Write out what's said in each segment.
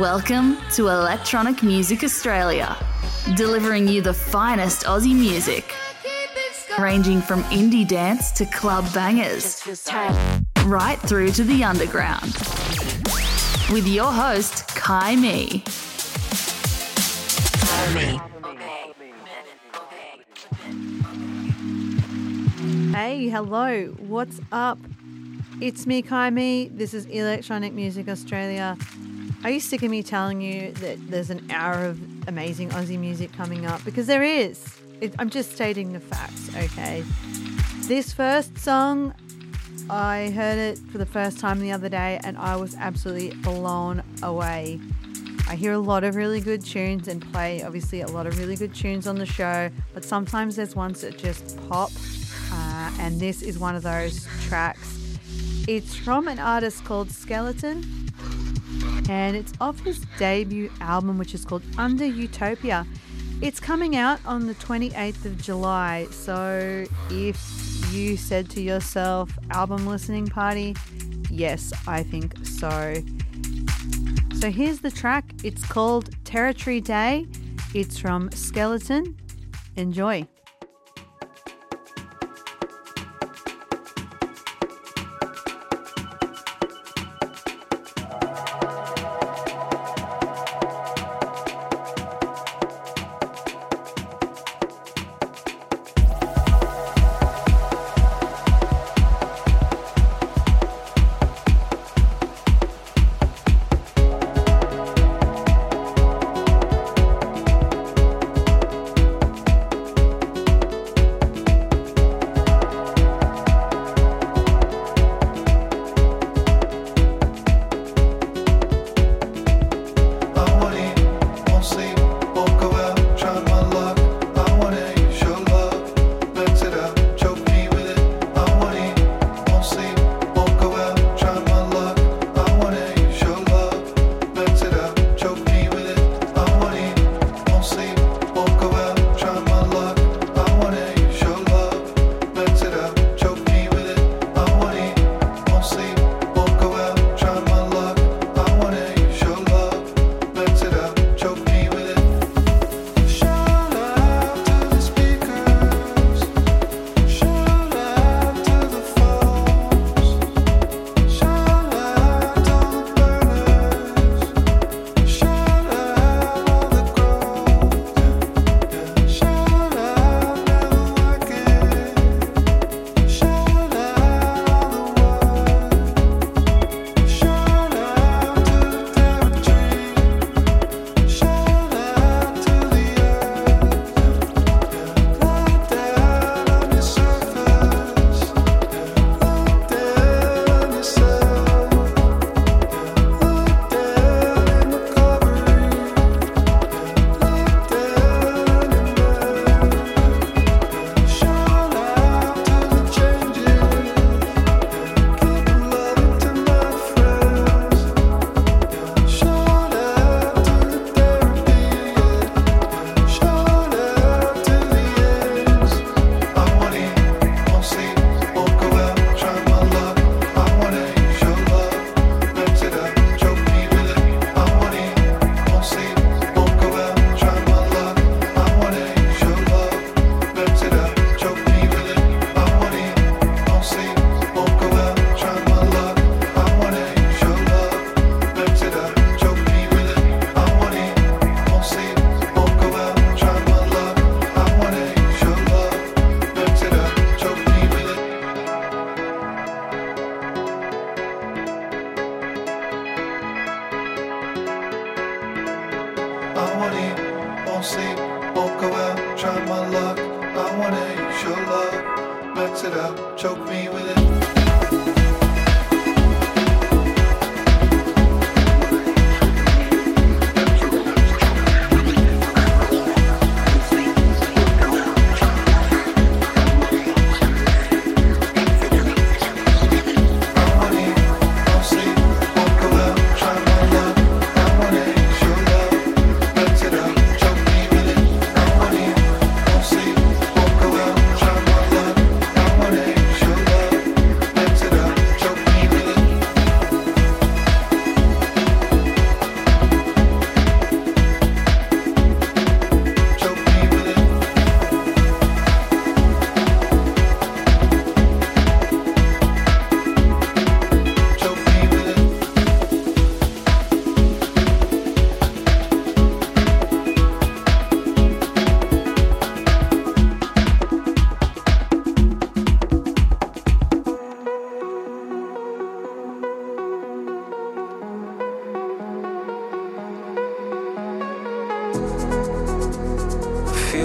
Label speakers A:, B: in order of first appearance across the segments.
A: Welcome to Electronic Music Australia, delivering you the finest Aussie music, ranging from indie dance to club bangers, right through to the underground. With your host, Kai Me.
B: Hey, hello, what's up? It's me, Kai Me. This is Electronic Music Australia. Are you sick of me telling you that there's an hour of amazing Aussie music coming up? Because there is. It, I'm just stating the facts, okay? This first song, I heard it for the first time the other day and I was absolutely blown away. I hear a lot of really good tunes and play, obviously, a lot of really good tunes on the show, but sometimes there's ones that just pop, uh, and this is one of those tracks. It's from an artist called Skeleten, and it's off his debut album, which is called Under Utopia. It's coming out on the 28th of July, so if you said to yourself, album listening party, yes, I think so. So here's the track. It's called Territory Day. It's from Skeleten. Enjoy.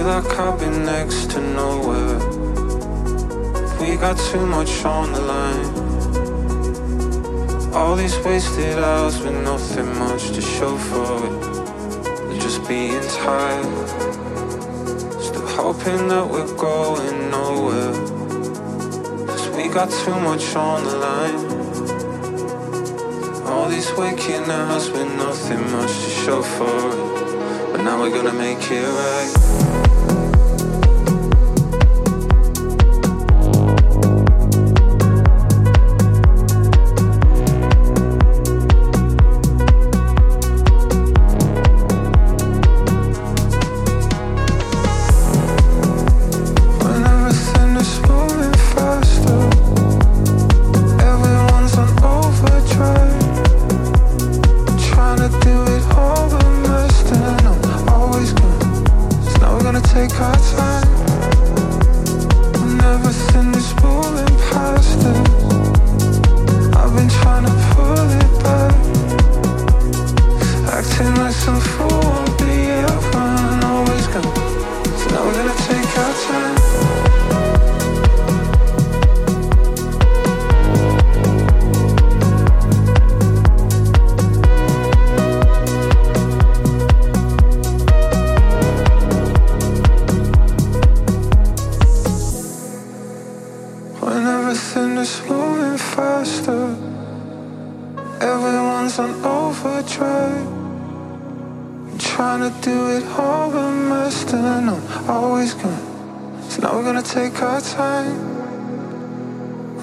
C: Like I've been next to nowhere. We got too much on the line. All these wasted hours with nothing much to show for it. Just being tired. Still hoping that we're going nowhere. Cause we got too much on the line. All these waking hours with nothing much to show for it. Now we're gonna make it right.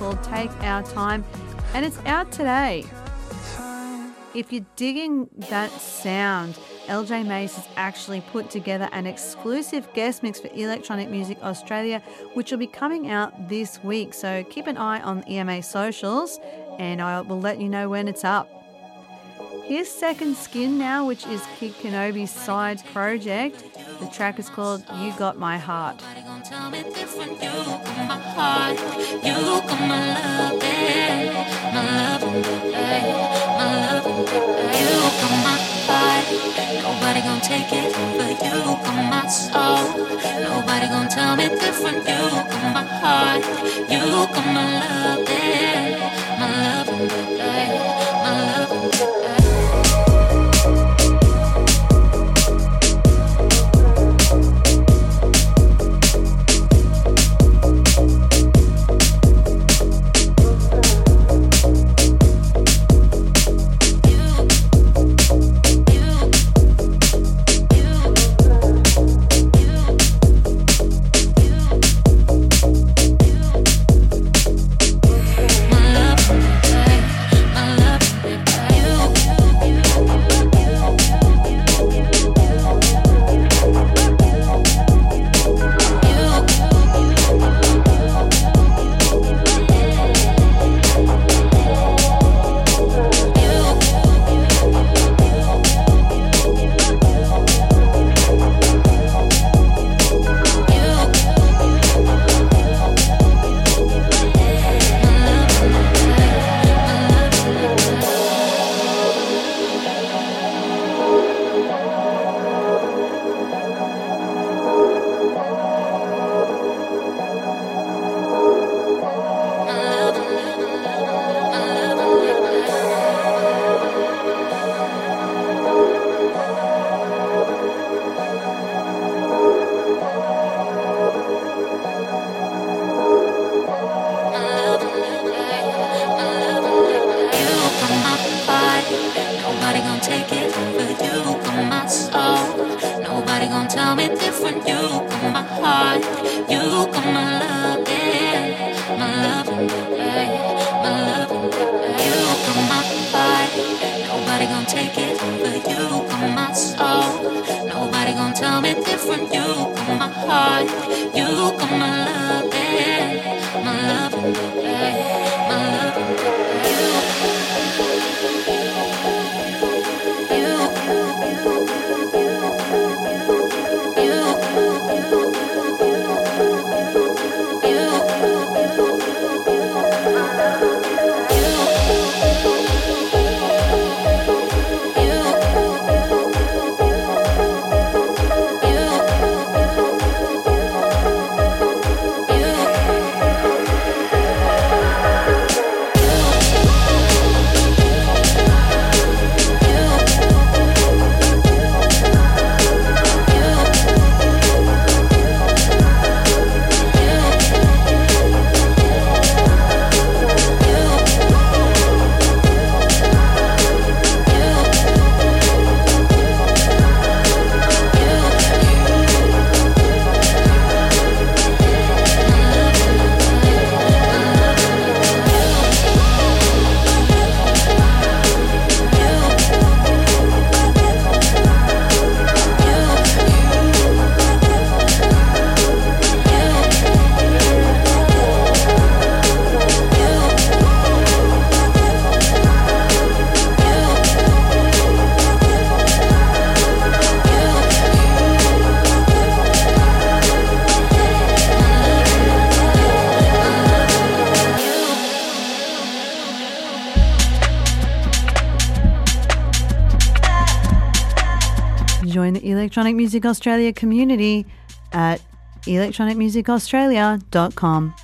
B: called Take Our Time and it's out today. If you're digging that sound, LJ Mase has actually put together an exclusive guest mix for Electronic Music Australia, which will be coming out this week. So keep an eye on EMA socials and I will let you know when it's up. Here's Sekond Skin now, which is Kid Kenobi's side project. The track is called U Got My Heart. Nobody gonna take it, but you my soul. Nobody gonna tell me different. You my heart, you my love, Electronic Music Australia community at electronicmusicaustralia.com.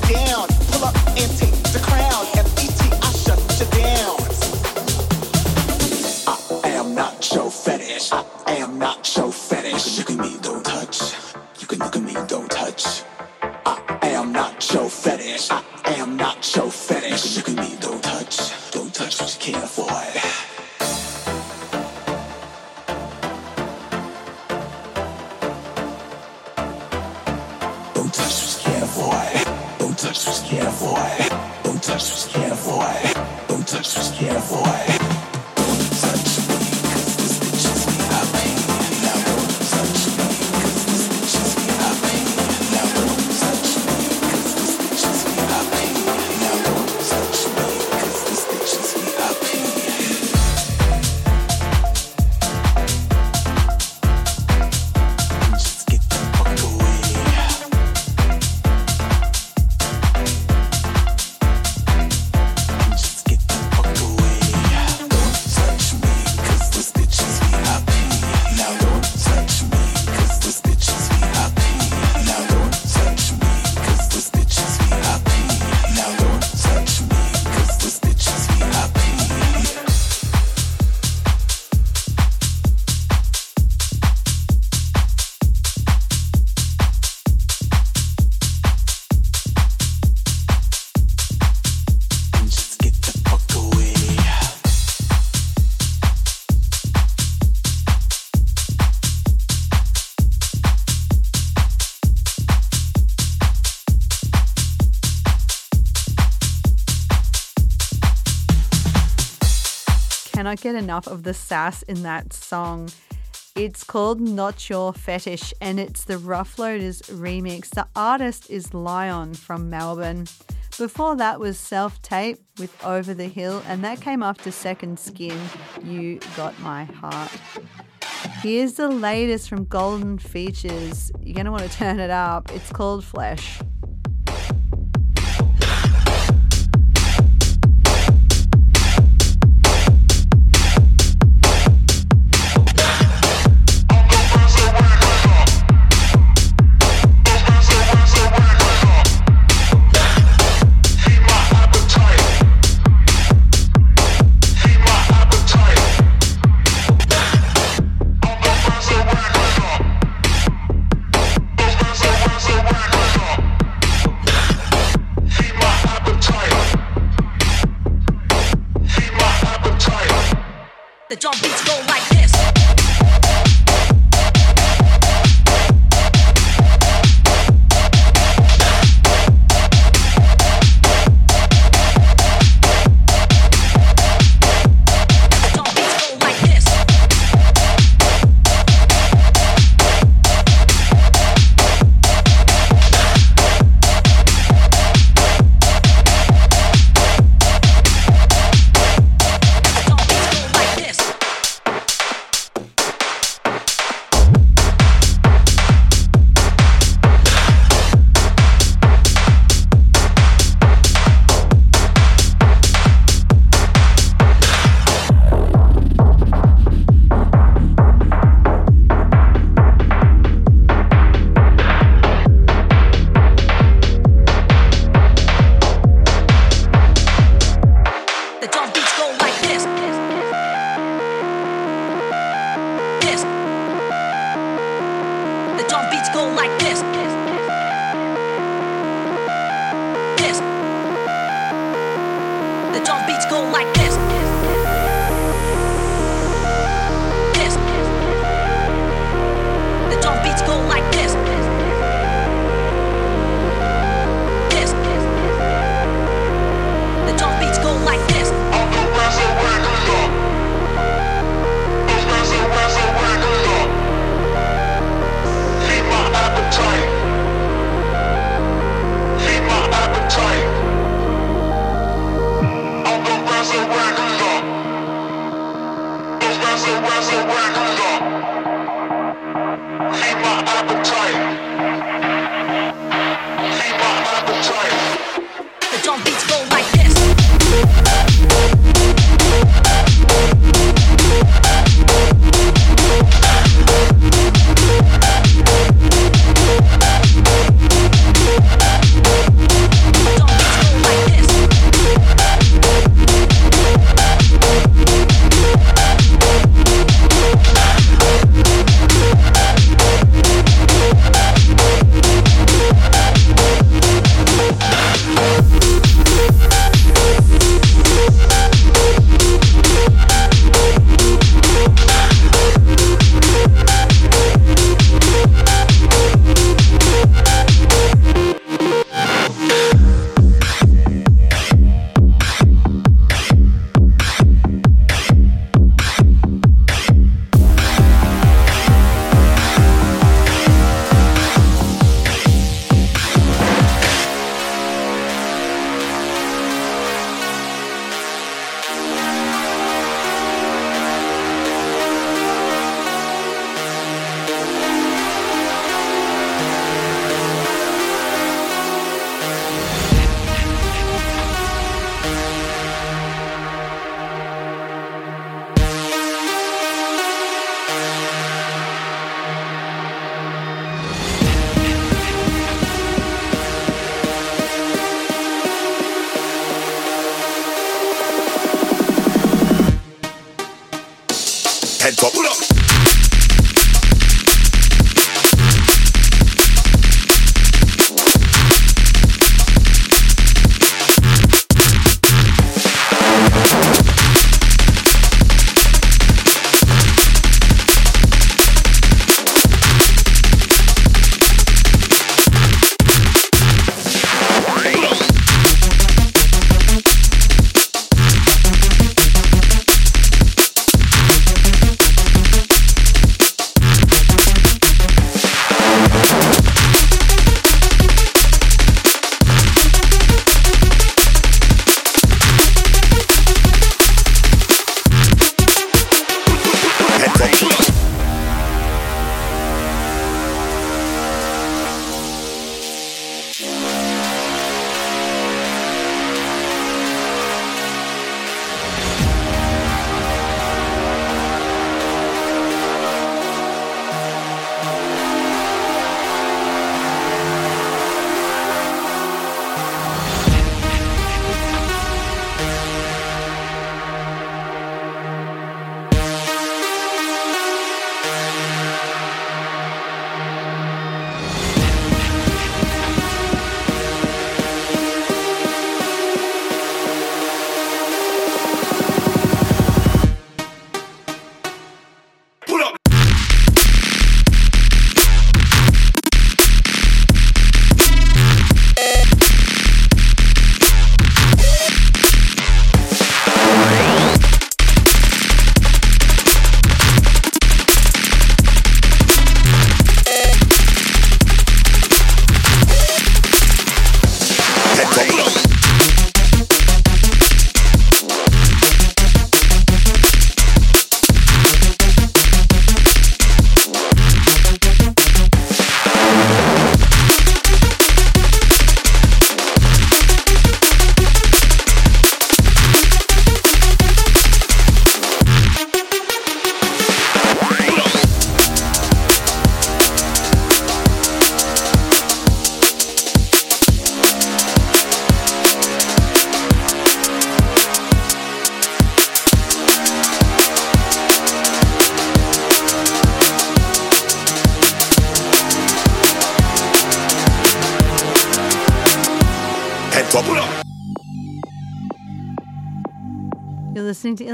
B: down, pull up and take the crown. Cannot get enough of the sass in that song. It's called Not Your Fetish and it's the Ruffloaderz remix. The artist is Lion from Melbourne. Before that was Self Tape with Over the Hill, and that came after Sekond Skin, U Got My Heart. Here's the latest from Golden Features. You're going to want to turn it up. It's called Flesh.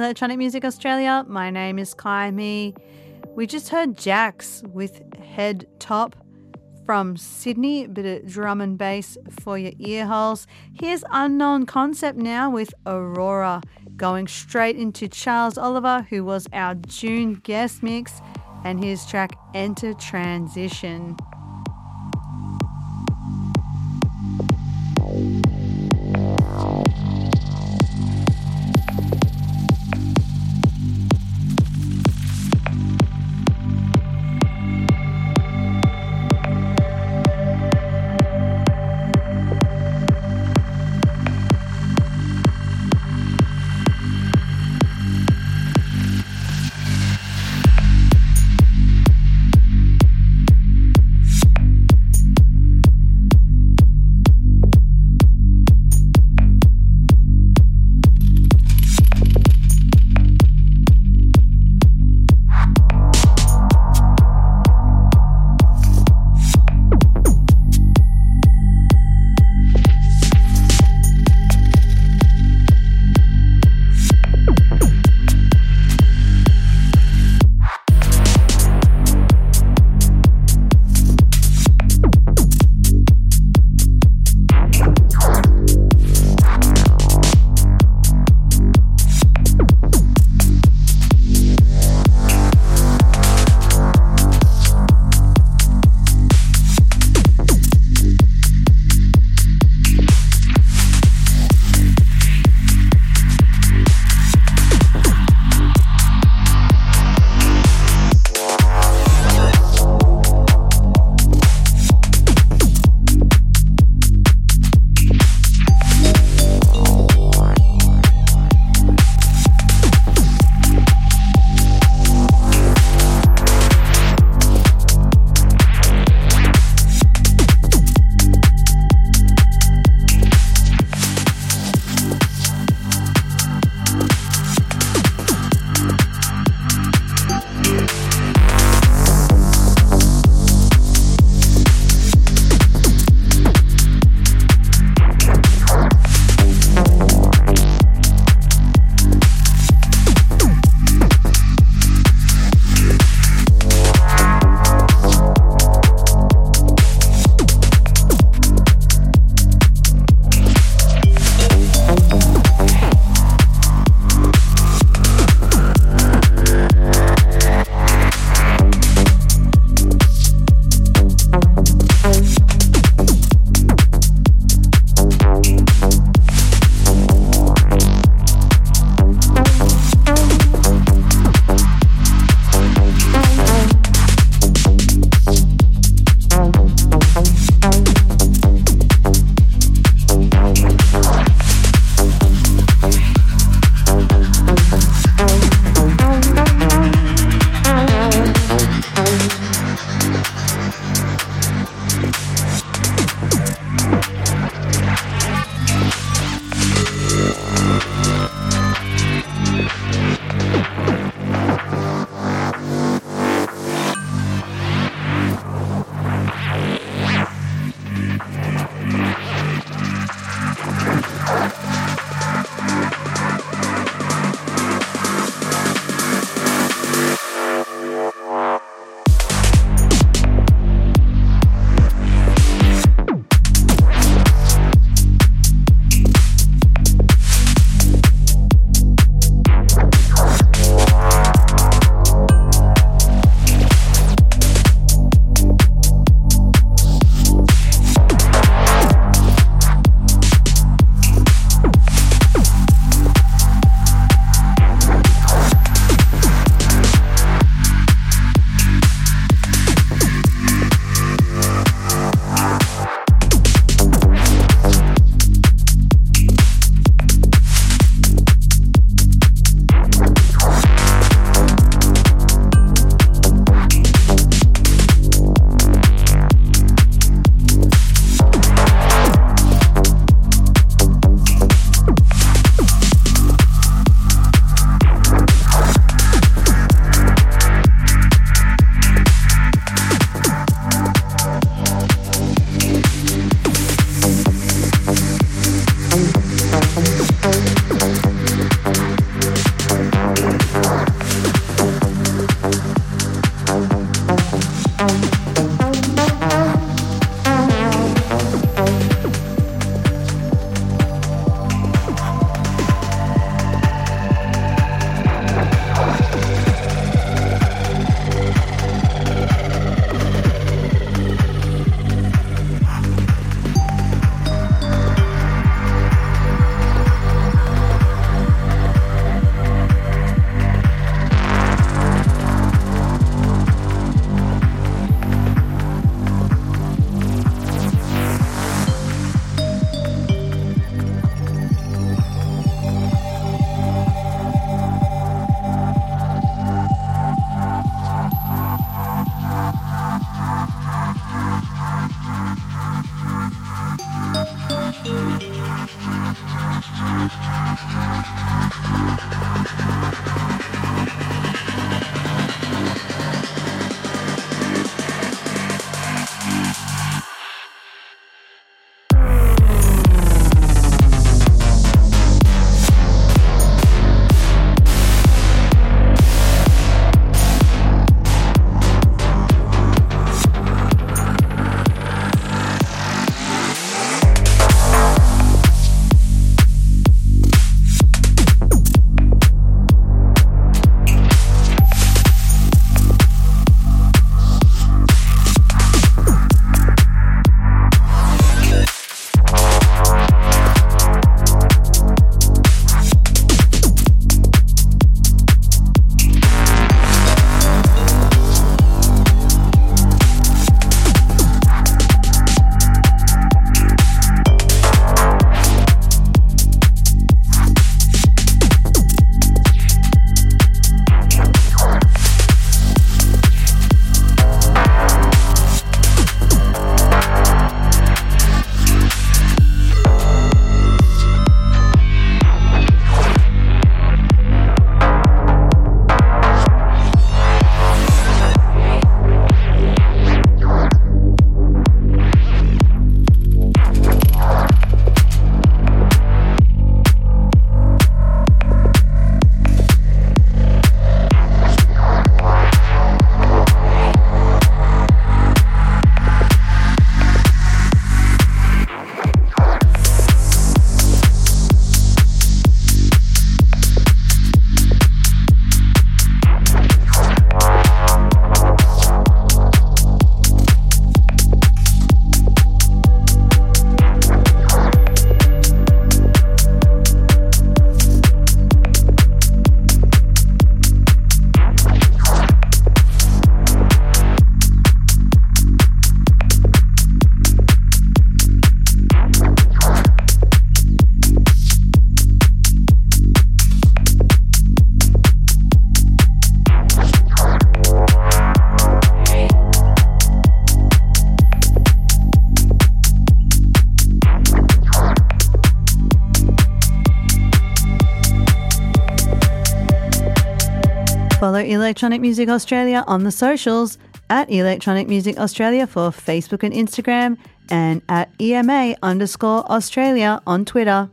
B: Electronic Music Australia. My name is Kai Me. We just heard Jackzz with Head Top from Sydney, a bit of drum and bass for your ear holes. Here's Unknown Concept now with Aurora, going straight into Charles Oliver, who was our June guest mix, and his track Enter Transition. Electronic Music Australia on the socials at Electronic Music Australia for Facebook and Instagram and at EMA underscore Australia on Twitter.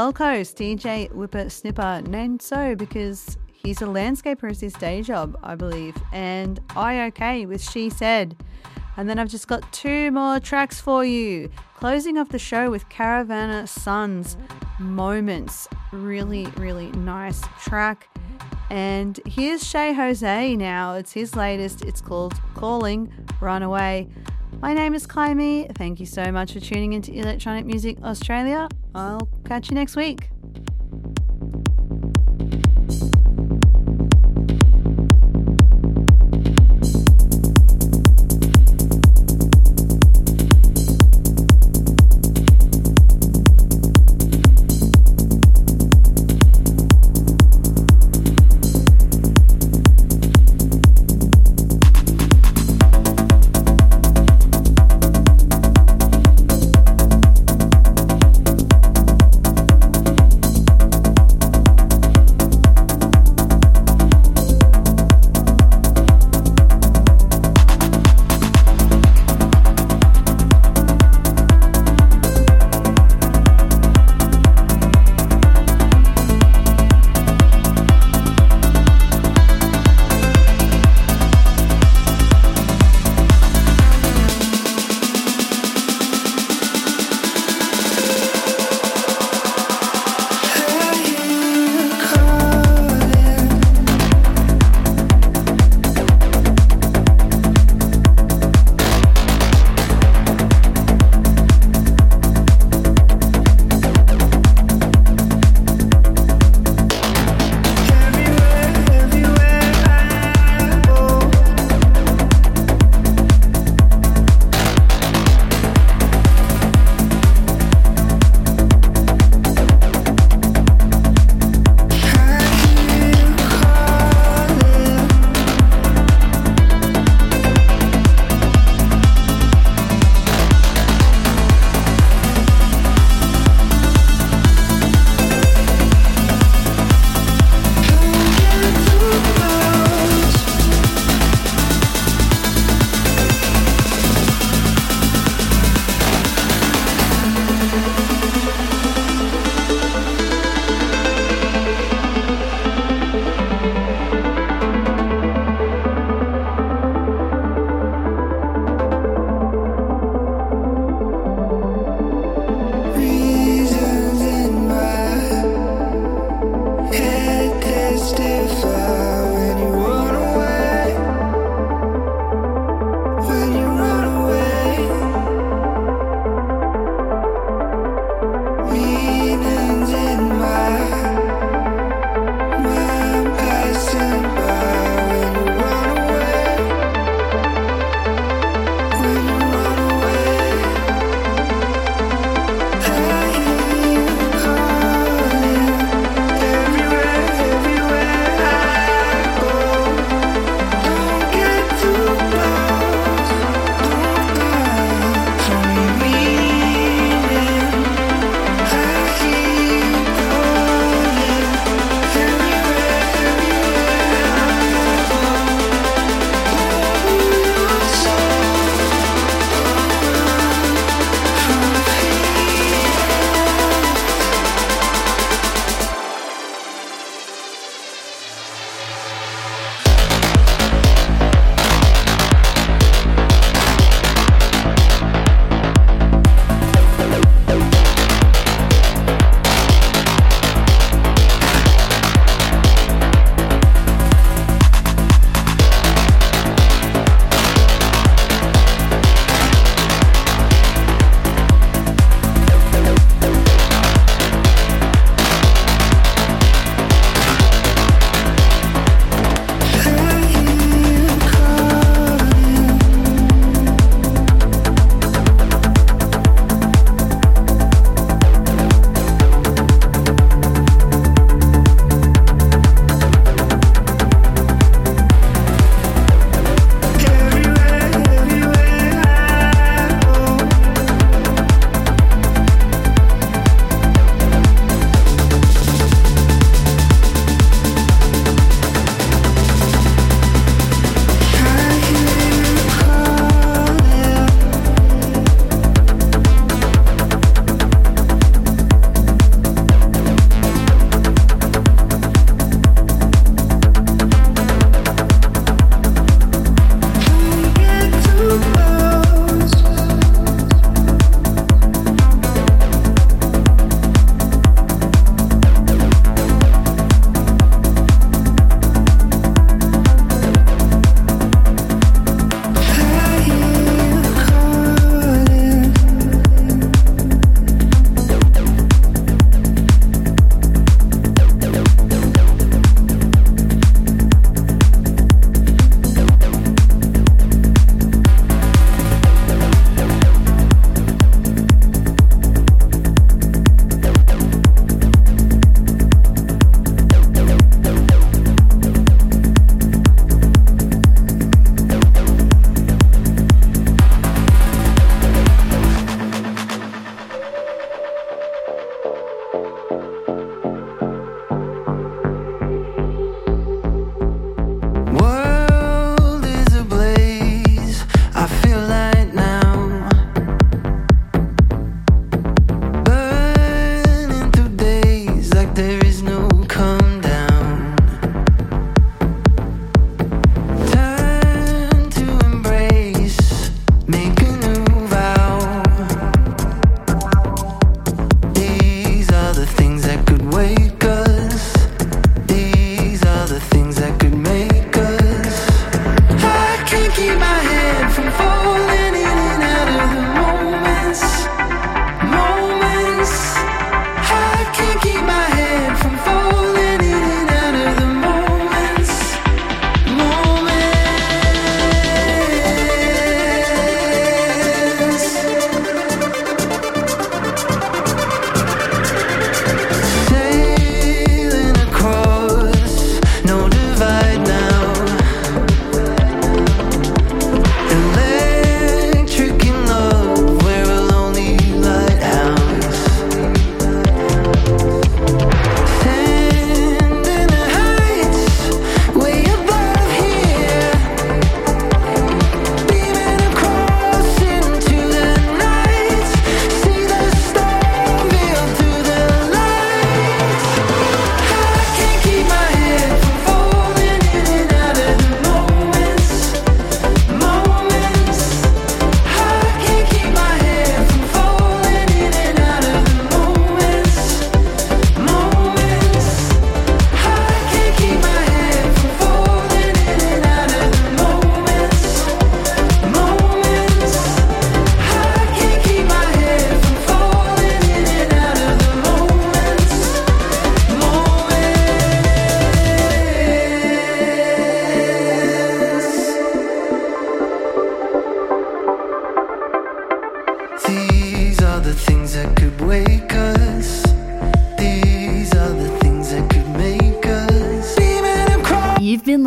D: Gold Coast, DJ WHIPR SNIPR, named so because he's a landscaper as his day job, I believe. And IOK with She Said. And then I've just got two more tracks for you. Closing off the show with Caravana Sun's Moments. Really, really nice track. And here's Che Jose now. It's his latest. It's called Calling Runaway. My name is Kaimi. Thank you so much for tuning into Electronic Music Australia. I'll catch you next week.